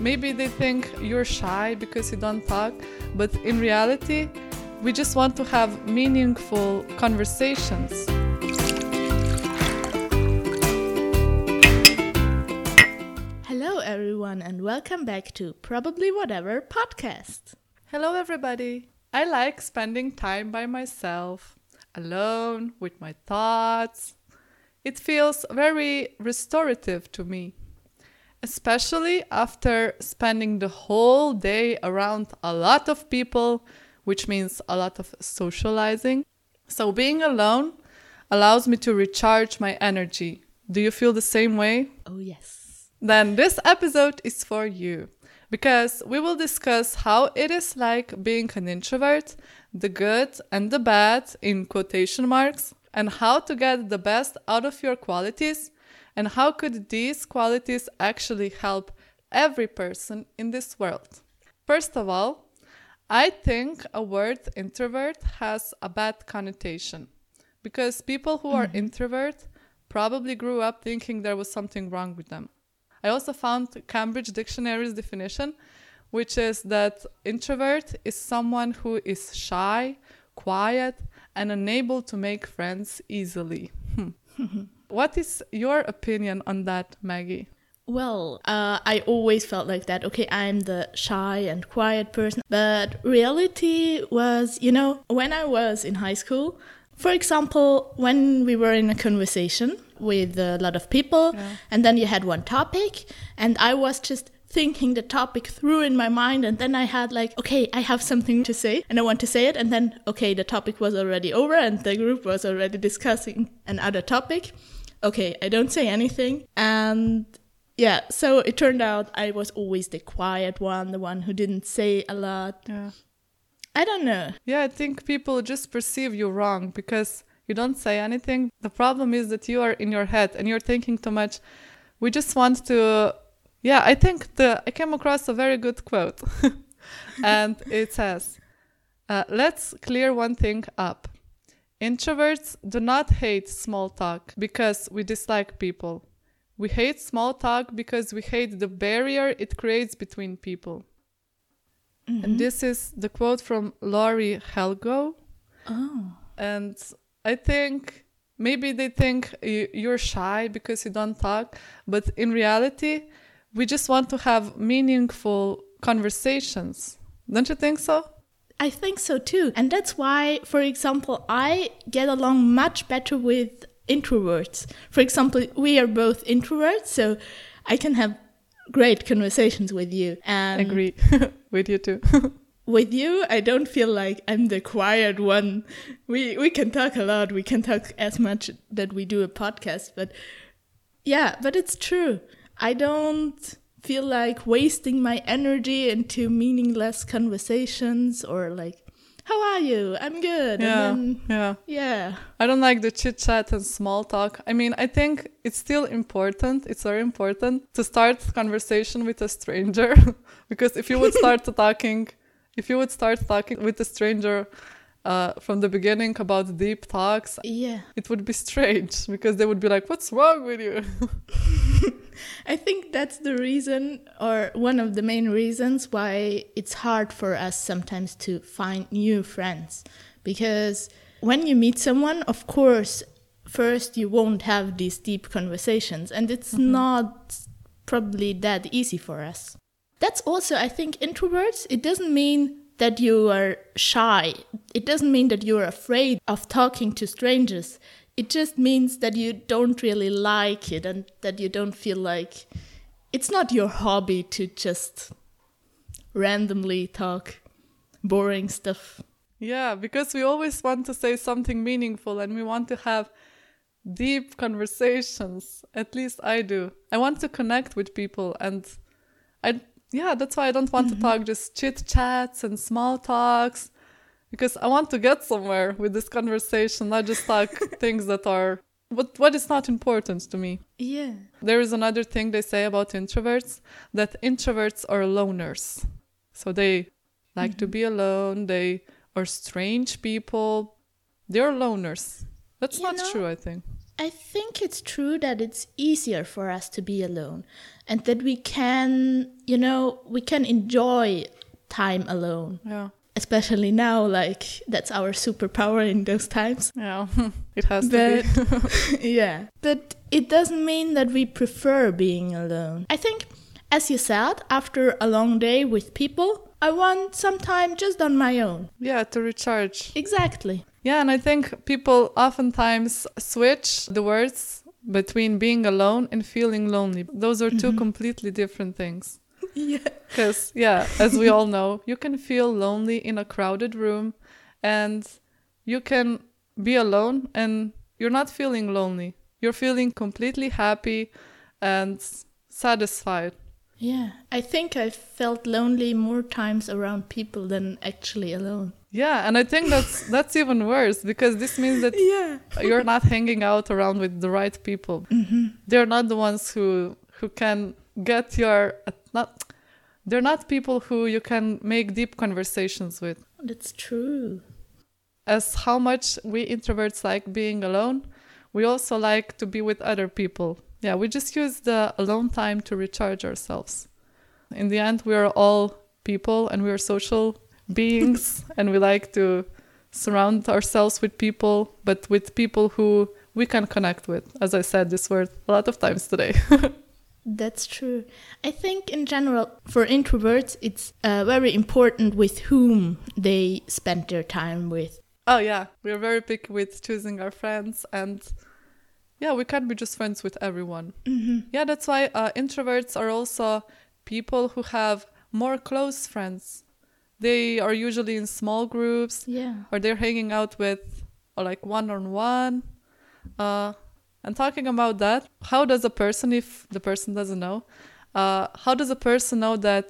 maybe they think you're shy because you don't talk, but in reality, we just want to have meaningful conversations. Hello, everyone, and welcome back to Probably Whatever podcast. Hello, everybody. I like spending time by myself, alone, with my thoughts. It feels very restorative to me, especially after spending the whole day around a lot of people, which means a lot of socializing. So, being alone allows me to recharge my energy. Do you feel the same way? Oh, yes. Then this episode is for you because we will discuss how it is like being an introvert, the good and the bad in quotation marks, and how to get the best out of your qualities and how could these qualities actually help every person in this world. First of all, I think a word introvert has a bad connotation because people who are mm-hmm. introvert probably grew up thinking there was something wrong with them. I also found Cambridge Dictionary's definition, which is that introvert is someone who is shy, quiet, and unable to make friends easily. Hmm. What is your opinion on that, Maggie? Well, uh, I always felt like that. Okay, I'm the shy and quiet person. But reality was, you know, when I was in high school, for example, when we were in a conversation with a lot of people, Yeah. and then you had one topic, and I was just thinking the topic through in my mind, and then I had like, okay, I have something to say, and I want to say it, and then, okay, the topic was already over, and the group was already discussing another topic. Okay, I don't say anything, and yeah, so it turned out I was always the quiet one, the one who didn't say a lot. Yeah. I don't know. Yeah, I think people just perceive you wrong because you don't say anything. The problem is that you are in your head and you're thinking too much. We just want to Yeah, I think the I came across a very good quote. and it says, uh, let's clear one thing up. Introverts do not hate small talk because we dislike people. We hate small talk because we hate the barrier it creates between people. And mm-hmm. this is the quote from Laurie Helgoe. Oh. And I think maybe they think you- you're shy because you don't talk, but in reality, we just want to have meaningful conversations. Don't you think so? I think so too. And that's why, for example, I get along much better with introverts. For example, we are both introverts, so I can have great conversations with you. And Agree with you too. with you, I don't feel like I'm the quiet one. We we can talk a lot. We can talk as much that we do a podcast, but yeah, but it's true. I don't feel like wasting my energy into meaningless conversations or like, how are you? I'm good. yeah, And then, yeah. yeah. I don't like the chit chat and small talk. I mean, I think it's still important. It's very important to start conversation with a stranger because if you would start talking, if you would start talking with a stranger uh, from the beginning about deep talks, Yeah. it would be strange because they would be like, "What's wrong with you?" I think that's the reason, or one of the main reasons, why it's hard for us sometimes to find new friends. Because when you meet someone, of course, first you won't have these deep conversations, and it's not probably that easy for us. That's also, I think, introverts, it doesn't mean that you are shy, it doesn't mean that you're afraid of talking to strangers. It just means that you don't really like it and that you don't feel like it's not your hobby to just randomly talk boring stuff. yeah, because we always want to say something meaningful and we want to have deep conversations. At least I do. I want to connect with people and I yeah, that's why I don't want to mm-hmm. talk just chit chats and small talks because I want to get somewhere with this conversation, not just talk things that are what what is not important to me. Yeah. There is another thing they say about introverts that introverts are loners. So they like to mm-hmm. be alone, they are strange people. They're loners. That's You not know- true, I think. I think it's true that it's easier for us to be alone and that we can, you know, we can enjoy time alone. Yeah. Especially now, like that's our superpower in those times. Yeah. it has But- to be. yeah. But it doesn't mean that we prefer being alone. I think, as you said, after a long day with people, I want some time just on my own. yeah, to recharge. Exactly. Yeah, and I think people oftentimes switch the words between being alone and feeling lonely. Those are 2 mm-hmm. completely different things. Yeah. Because, yeah, as we all know, you can feel lonely in a crowded room and you can be alone and you're not feeling lonely. You're feeling completely happy and satisfied. Yeah. I think I felt lonely more times around people than actually alone. Yeah, and I think that's that's even worse because this means that Yeah. you're not hanging out around with the right people. Mm-hmm. They're not the ones who who can get your not. They're not people who you can make deep conversations with. That's true. As how much we introverts like being alone, we also like to be with other people. Yeah, we just use the alone time to recharge ourselves. In the end, we are all people and we are social beings and we like to surround ourselves with people, but with people who we can connect with. As I said this word a lot of times today. That's true. I think in general, for introverts, it's uh, very important with whom they spend their time with. oh, yeah, we're very picky with choosing our friends and yeah, we can't be just friends with everyone. Yeah, that's why uh, introverts are also people who have more close friends. They are usually in small groups Yeah. or they're hanging out with or like one on one. Uh, and talking about that, how does a person, if the person doesn't know, uh, how does a person know that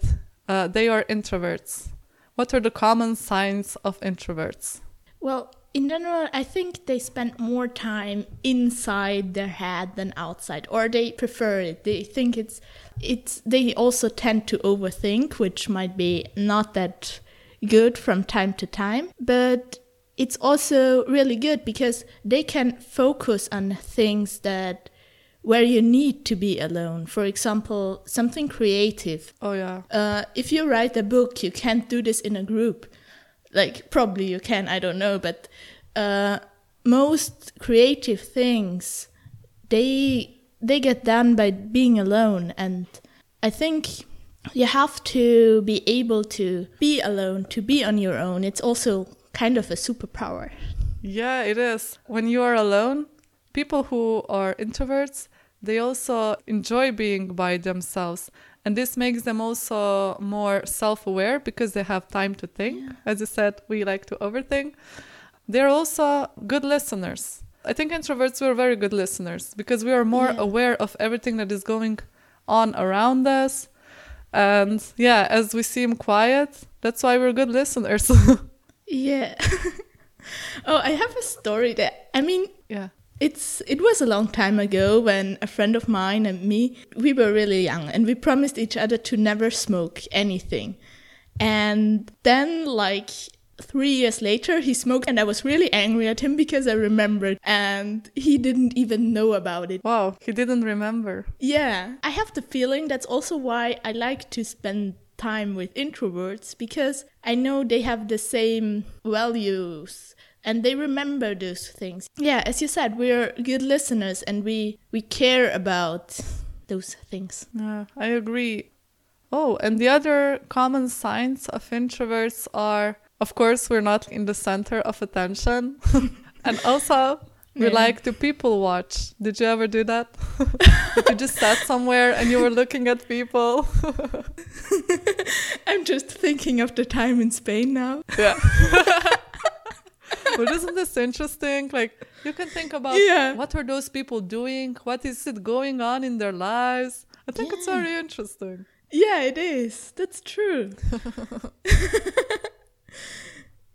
uh, they are introverts? What are the common signs of introverts? Well, in general, I think they spend more time inside their head than outside, or they prefer it. They think it's it's. They also tend to overthink, which might be not that good from time to time, but it's also really good because they can focus on things that where you need to be alone. For example, something creative. Oh, yeah. Uh, if you write a book, you can't do this in a group. Like probably you can, I don't know, but uh, most creative things they they get done by being alone, and I think you have to be able to be alone, to be on your own. It's also kind of a superpower. Yeah, it is. When you are alone, people who are introverts, they also enjoy being by themselves. And this makes them also more self aware because they have time to think. As you said, we like to overthink. They're also good listeners. I think introverts were very good listeners because we are more Yeah. aware of everything that is going on around us. And yeah, as we seem quiet, that's why we're good listeners. Yeah. oh, I have a story that I mean yeah. It's it was a long time ago when a friend of mine and me we were really young and we promised each other to never smoke anything. And then like 3 years later he smoked and I was really angry at him because I remembered and he didn't even know about it. Wow, he didn't remember. Yeah, I have the feeling that's also why I like to spend time with introverts because I know they have the same values and they remember those things. Yeah, as you said, we're good listeners and we we care about those things. Yeah, I agree. Oh, and the other common signs of introverts are, of course, we're not in the center of attention. and also, we Yeah. like to people watch. Did you ever do that? you just sat somewhere and you were looking at people? I'm just thinking of the time in Spain now. yeah. but isn't this interesting? Like, you can think about Yeah. what are those people doing? What is it going on in their lives? I think it's very interesting. Yeah, it is. That's true.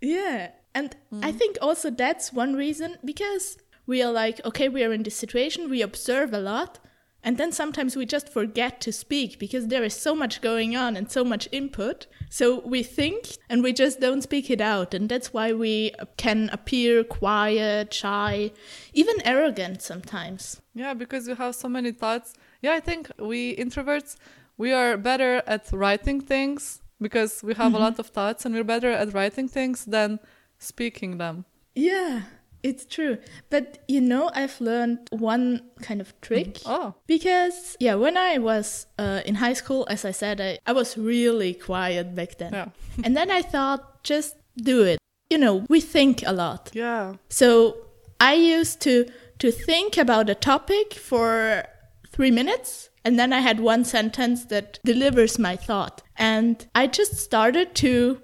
Yeah. And I mm. think also that's one reason because we are like, okay, we are in this situation, we observe a lot, And then sometimes we just forget to speak because there is so much going on and so much input. So we think and we just don't speak it out. And that's why we can appear quiet, shy, even arrogant sometimes. Yeah, because you have so many thoughts. Yeah, I think we introverts, we are better at writing things because we have mm-hmm. a lot of thoughts and we're better at writing things than speaking them. Yeah. It's true. But you know, I've learned one kind of trick. Mm-hmm. Oh. Because, yeah, when I was uh, in high school, as I said, I, I was really quiet back then. Yeah. and then I thought, just do it. You know, we think a lot. Yeah. So I used to to think about a topic for three minutes and then I had one sentence that delivers my thought. And I just started to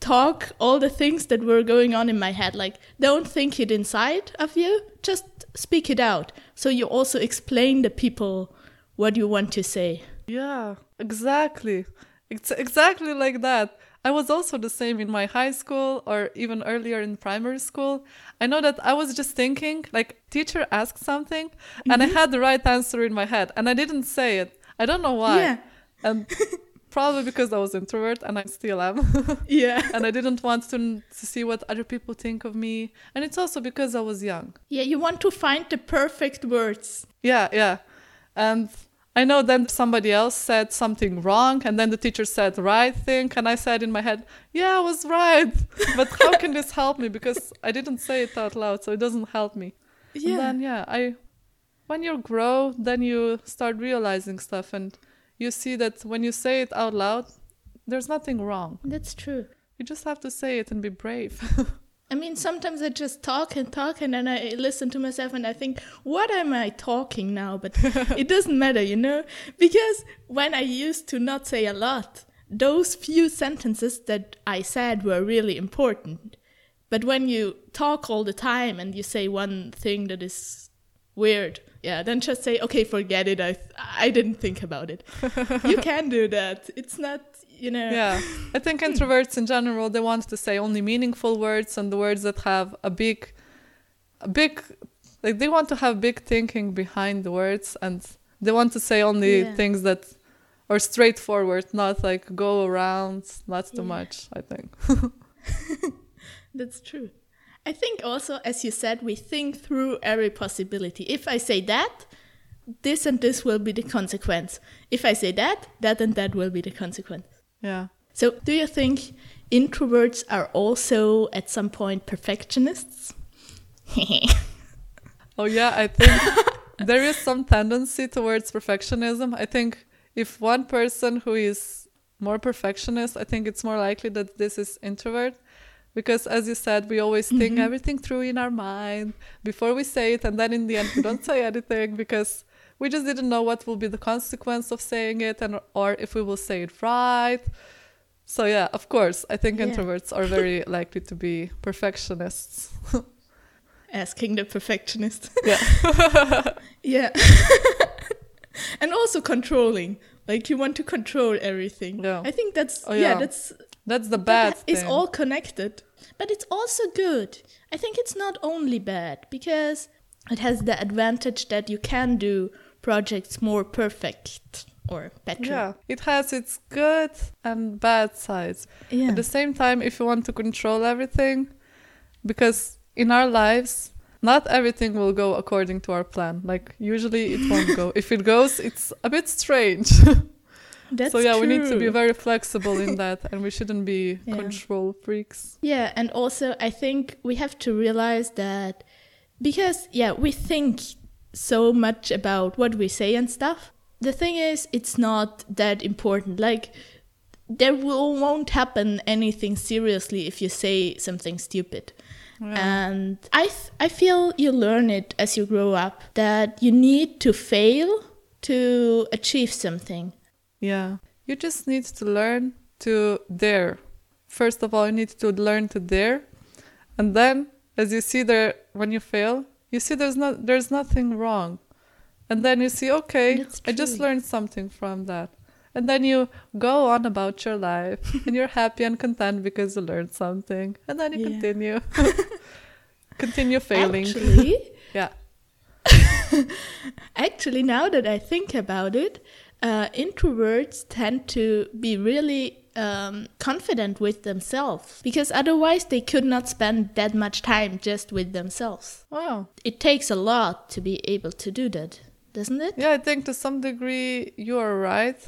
talk all the things that were going on in my head. Like, don't think it inside of you, just speak it out. So you also explain to people what you want to say. Yeah, exactly. It's exactly like that. I was also the same in my high school or even earlier in primary school. I know that I was just thinking, like, teacher asked something mm-hmm. and I mm-hmm. had the right answer in my head and I didn't say it. I don't know why. Yeah. And probably because I was introvert and I still am. yeah. and I didn't want to, to see what other people think of me. And it's also because I was young. Yeah, you want to find the perfect words. Yeah, yeah. And I know then somebody else said something wrong and then the teacher said right thing and I said in my head, "Yeah, I was right." but how can this help me because I didn't say it out loud, so it doesn't help me. Yeah. And then yeah, I when you grow, then you start realizing stuff and you see that when you say it out loud, there's nothing wrong. That's true. You just have to say it and be brave. I mean, sometimes I just talk and talk and then I listen to myself and I think, what am I talking now? But it doesn't matter, you know? Because when I used to not say a lot, those few sentences that I said were really important. But when you talk all the time and you say one thing that is weird, yeah then just say okay forget it. I i didn't think about it. You can do that. It's not you know. Yeah. I think introverts in general they want to say only meaningful words and the words that have a big a big like they want to have big thinking behind the words and they want to say only yeah. things that are straightforward not like go around not too yeah. much i think. That's true I think also, as you said, we think through every possibility. If I say that, this and this will be the consequence. If I say that, that and that will be the consequence. Yeah. So, do you think introverts are also at some point perfectionists? oh, yeah, I think there is some tendency towards perfectionism. I think if one person who is more perfectionist, I think it's more likely that this is introvert because as you said we always think mm-hmm. everything through in our mind before we say it and then in the end we don't say anything because we just didn't know what will be the consequence of saying it and or if we will say it right. So yeah of course i think yeah. introverts are very likely to be perfectionists. Asking the perfectionist. Yeah. Yeah. And also controlling. Like you want to control everything. Yeah. I think that's oh, yeah. yeah that's that's the bad It's all connected. But it's also good. I think it's not only bad because it has the advantage that you can do projects more perfect or better. Yeah, it has its good and bad sides. Yeah. At the same time, if you want to control everything, because in our lives, not everything will go according to our plan. Like, usually it won't go. If it goes, it's a bit strange. That's so yeah, true. we need to be very flexible in that, and we shouldn't be yeah. control freaks. Yeah, and also I think we have to realize that because yeah, we think so much about what we say and stuff. The thing is, it's not that important. Like there will won't happen anything seriously if you say something stupid. Yeah. And I I feel you learn it as you grow up that you need to fail to achieve something. Yeah. You just need to learn to dare. First of all, you need to learn to dare. And then as you see there when you fail, you see there's not there's nothing wrong. And then you see, okay, I just learned something from that. And then you go on about your life and you're happy and content because you learned something. And then you yeah. continue. continue failing. Actually, yeah. Actually, now that I think about it, uh, introverts tend to be really um, confident with themselves because otherwise they could not spend that much time just with themselves. Wow. It takes a lot to be able to do that, doesn't it? Yeah, I think to some degree you are right.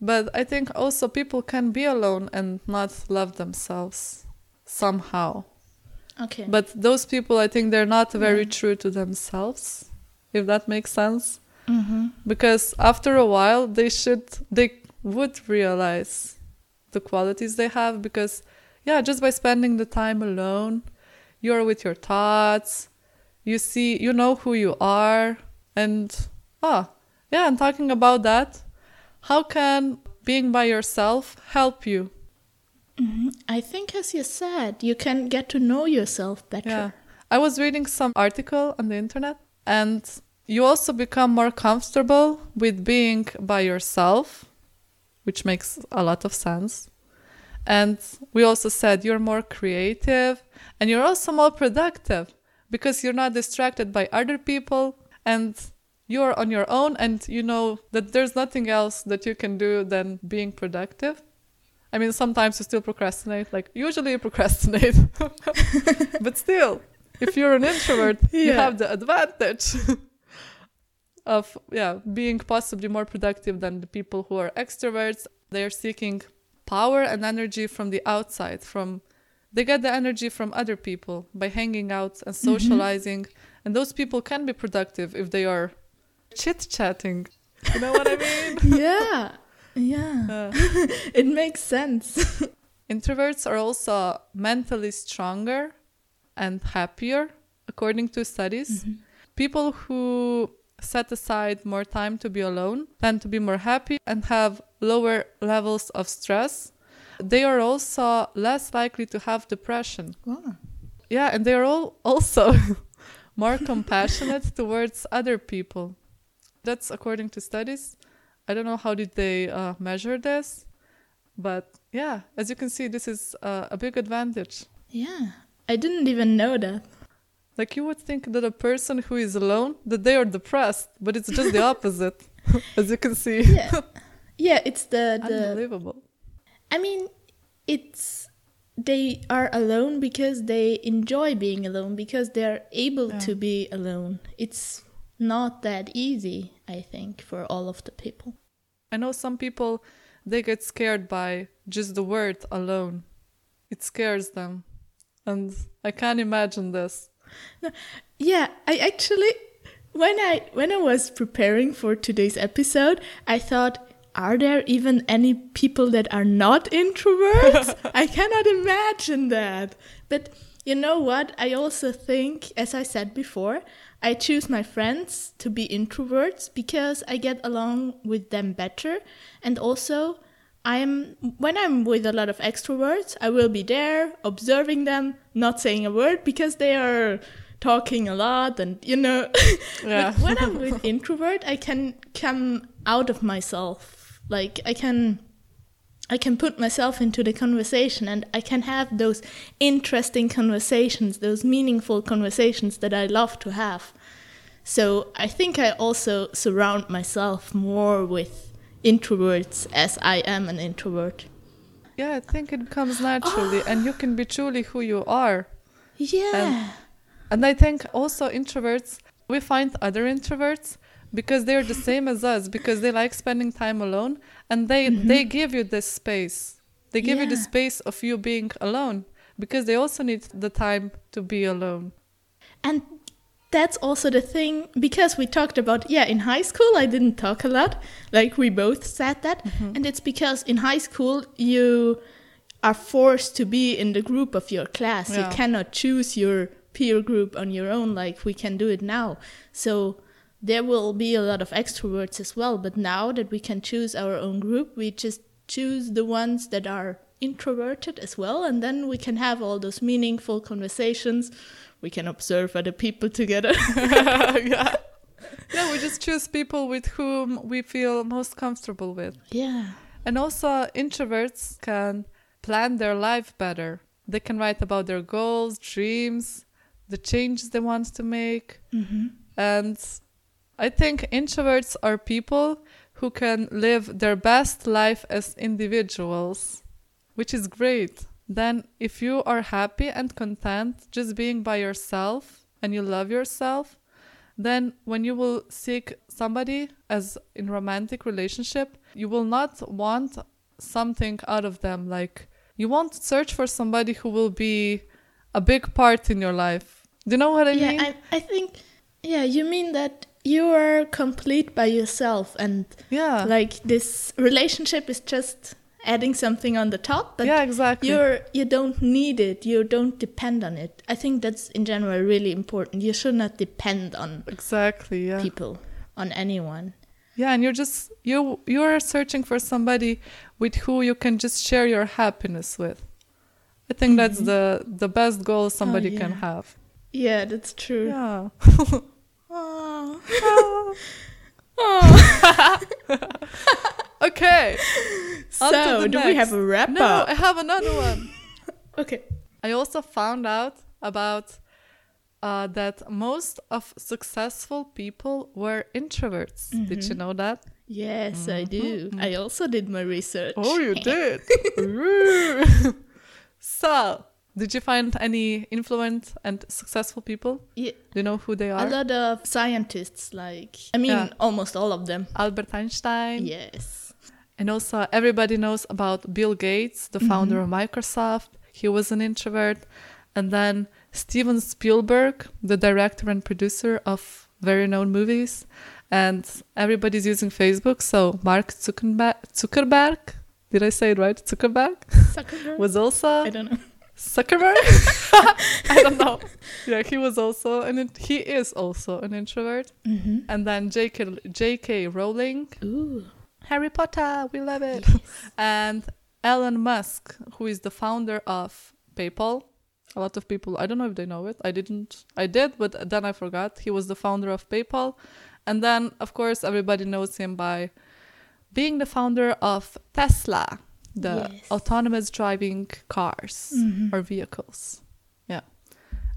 But I think also people can be alone and not love themselves somehow. Okay. But those people, I think they're not very true to themselves, if that makes sense. Mm-hmm. Because after a while, they should, they would realize the qualities they have. Because, yeah, just by spending the time alone, you're with your thoughts, you see, you know who you are. And, ah, yeah, and talking about that, how can being by yourself help you? I think, as you said, you can get to know yourself better. Yeah. I was reading some article on the internet and you also become more comfortable with being by yourself, which makes a lot of sense. And we also said you're more creative and you're also more productive because you're not distracted by other people and you're on your own and you know that there's nothing else that you can do than being productive. I mean, sometimes you still procrastinate, like, usually you procrastinate, but still, if you're an introvert, you have the advantage of yeah being possibly more productive than the people who are extroverts. They're seeking power and energy from the outside. From they get the energy from other people by hanging out and socializing, and those people can be productive if they are chit chatting. You know what I mean? yeah. Yeah. Uh, It makes sense. Introverts are also mentally stronger and happier, according to studies. People who set aside more time to be alone tend to be more happy and have lower levels of stress. They are also less likely to have depression. wow. Yeah, and they are all also more compassionate towards other people. That's according to studies. I don't know how did they uh, measure this, but yeah, as you can see, this is uh, a big advantage. Yeah. I didn't even know that. Like you would think that a person who is alone that they are depressed, but it's just the opposite, as you can see. Yeah. yeah, it's the the Unbelievable. I mean, it's they are alone because they enjoy being alone because they're able Yeah. to be alone. It's not that easy, I think, for all of the people. I know some people they get scared by just the word alone. It scares them. And I can't imagine this. Yeah, I actually when I when I was preparing for today's episode, I thought are there even any people that are not introverts? I cannot imagine that. But you know what? I also think, as I said before, I choose my friends to be introverts because I get along with them better. And also, I'm when I'm with a lot of extroverts, I will be there observing them, not saying a word because they are talking a lot and you know. Yeah. when I'm with introvert I can come out of myself. Like I can I can put myself into the conversation and I can have those interesting conversations those meaningful conversations that I love to have. So I think I also surround myself more with introverts as I am an introvert Yeah, I think it comes naturally and you can be truly who you are. yeah And I think also introverts, we find other introverts because they're the same as us because they like spending time alone and they mm-hmm. they give you this space. They give you the space of you being alone because they also need the time to be alone. And that's also the thing because we talked about yeah in high school I didn't talk a lot. Like we both said that. Mm-hmm. And it's because in high school you are forced to be in the group of your class. You cannot choose your peer group on your own like we can do it now. So there will be a lot of extroverts as well but now that we can choose our own group we just choose the ones that are introverted as well and then we can have all those meaningful conversations we can observe other people together yeah. Yeah, we just choose people with whom we feel most comfortable with. yeah And also, introverts can plan their life better. They can write about their goals, dreams, the changes they want to make. hmm And I think introverts are people who can live their best life as individuals, which is great. Then, if you are happy and content just being by yourself and you love yourself, then when you will seek somebody as in romantic relationship, you will not want something out of them. Like you won't search for somebody who will be a big part in your life. Do you know what I yeah, mean? I, I think, yeah, you mean that you are complete by yourself and yeah. like this relationship is just adding something on the top but yeah, exactly. you're you don't need it you don't depend on it i think that's in general really important you should not depend on exactly, yeah. people on anyone Yeah, and you're just you you're searching for somebody with who you can just share your happiness with. I think that's mm-hmm. the the best goal somebody oh, can yeah. have. yeah that's true Yeah. Okay. On to so do we have a wrap No, up I have another one. okay I also found out about uh, that most of successful people were introverts. Did you know that? yes i do i also did my research Mm-hmm. Oh, you did. So, did you find any influent and successful people? yeah, Do you know who they are? a lot of scientists like i mean Yeah. almost all of them Albert Einstein. yes And also, everybody knows about Bill Gates, the founder Mm-hmm. of Microsoft. He was an introvert. And then Steven Spielberg, the director and producer of very known movies. And everybody's using Facebook. So, Mark Zuckerberg, Zuckerberg did I say it right? Zuckerberg Zuckerberg? was also i don't know Zuckerberg? I don't know. Yeah, he was also an in- he is also an introvert. mm-hmm. And then J.K. J.K. Rowling, Ooh. Harry Potter, we love it. And Elon Musk, who is the founder of PayPal. A lot of people, I don't know if they know it. I didn't. I did, but then I forgot. He was the founder of PayPal. And then, of course, everybody knows him by being the founder of Tesla, the Yes. autonomous driving cars Mhm. or vehicles. Yeah.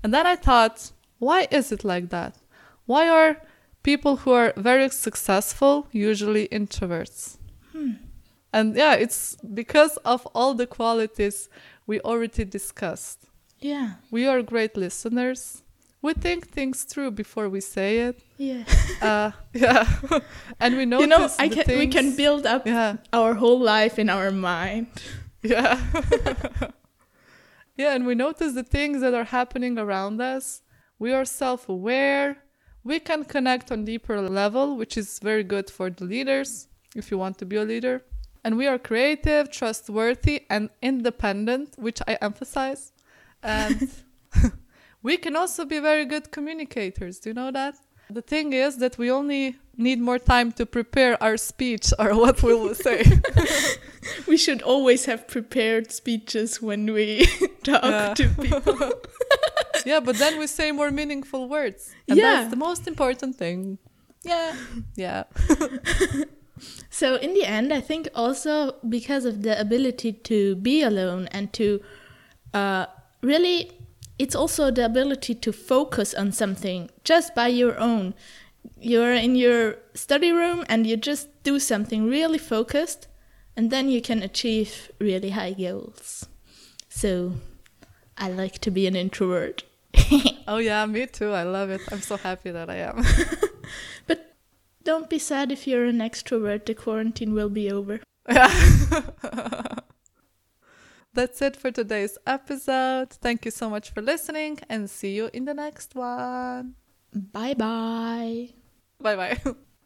And then I thought, why is it like that? Why are people who are very successful usually introverts? And yeah, it's because of all the qualities we already discussed. Yeah. We are great listeners. We think things through before we say it. Yeah. Uh, yeah, and we notice you know, I can, we can build up Yeah, our whole life in our mind. yeah, yeah, and we notice the things that are happening around us. We are self-aware. We can connect on deeper level, which is very good for the leaders if you want to be a leader. And we are creative, trustworthy, and independent, which I emphasize. And we can also be very good communicators. Do you know that? The thing is that we only need more time to prepare our speech or what will we say. We should always have prepared speeches when we talk Yeah. to people. yeah, but then we say more meaningful words. And Yeah. that's the most important thing. Yeah. Yeah. So in the end, I think also because of the ability to be alone and to uh, really, it's also the ability to focus on something just by your own. You're in your study room and you just do something really focused, and then you can achieve really high goals. So I like to be an introvert. Oh yeah, me too. I love it. I'm so happy that I am. but don't be sad if you're an extrovert, the quarantine will be over. That's it for today's episode. Thank you so much for listening and see you in the next one. Bye bye. Bye bye.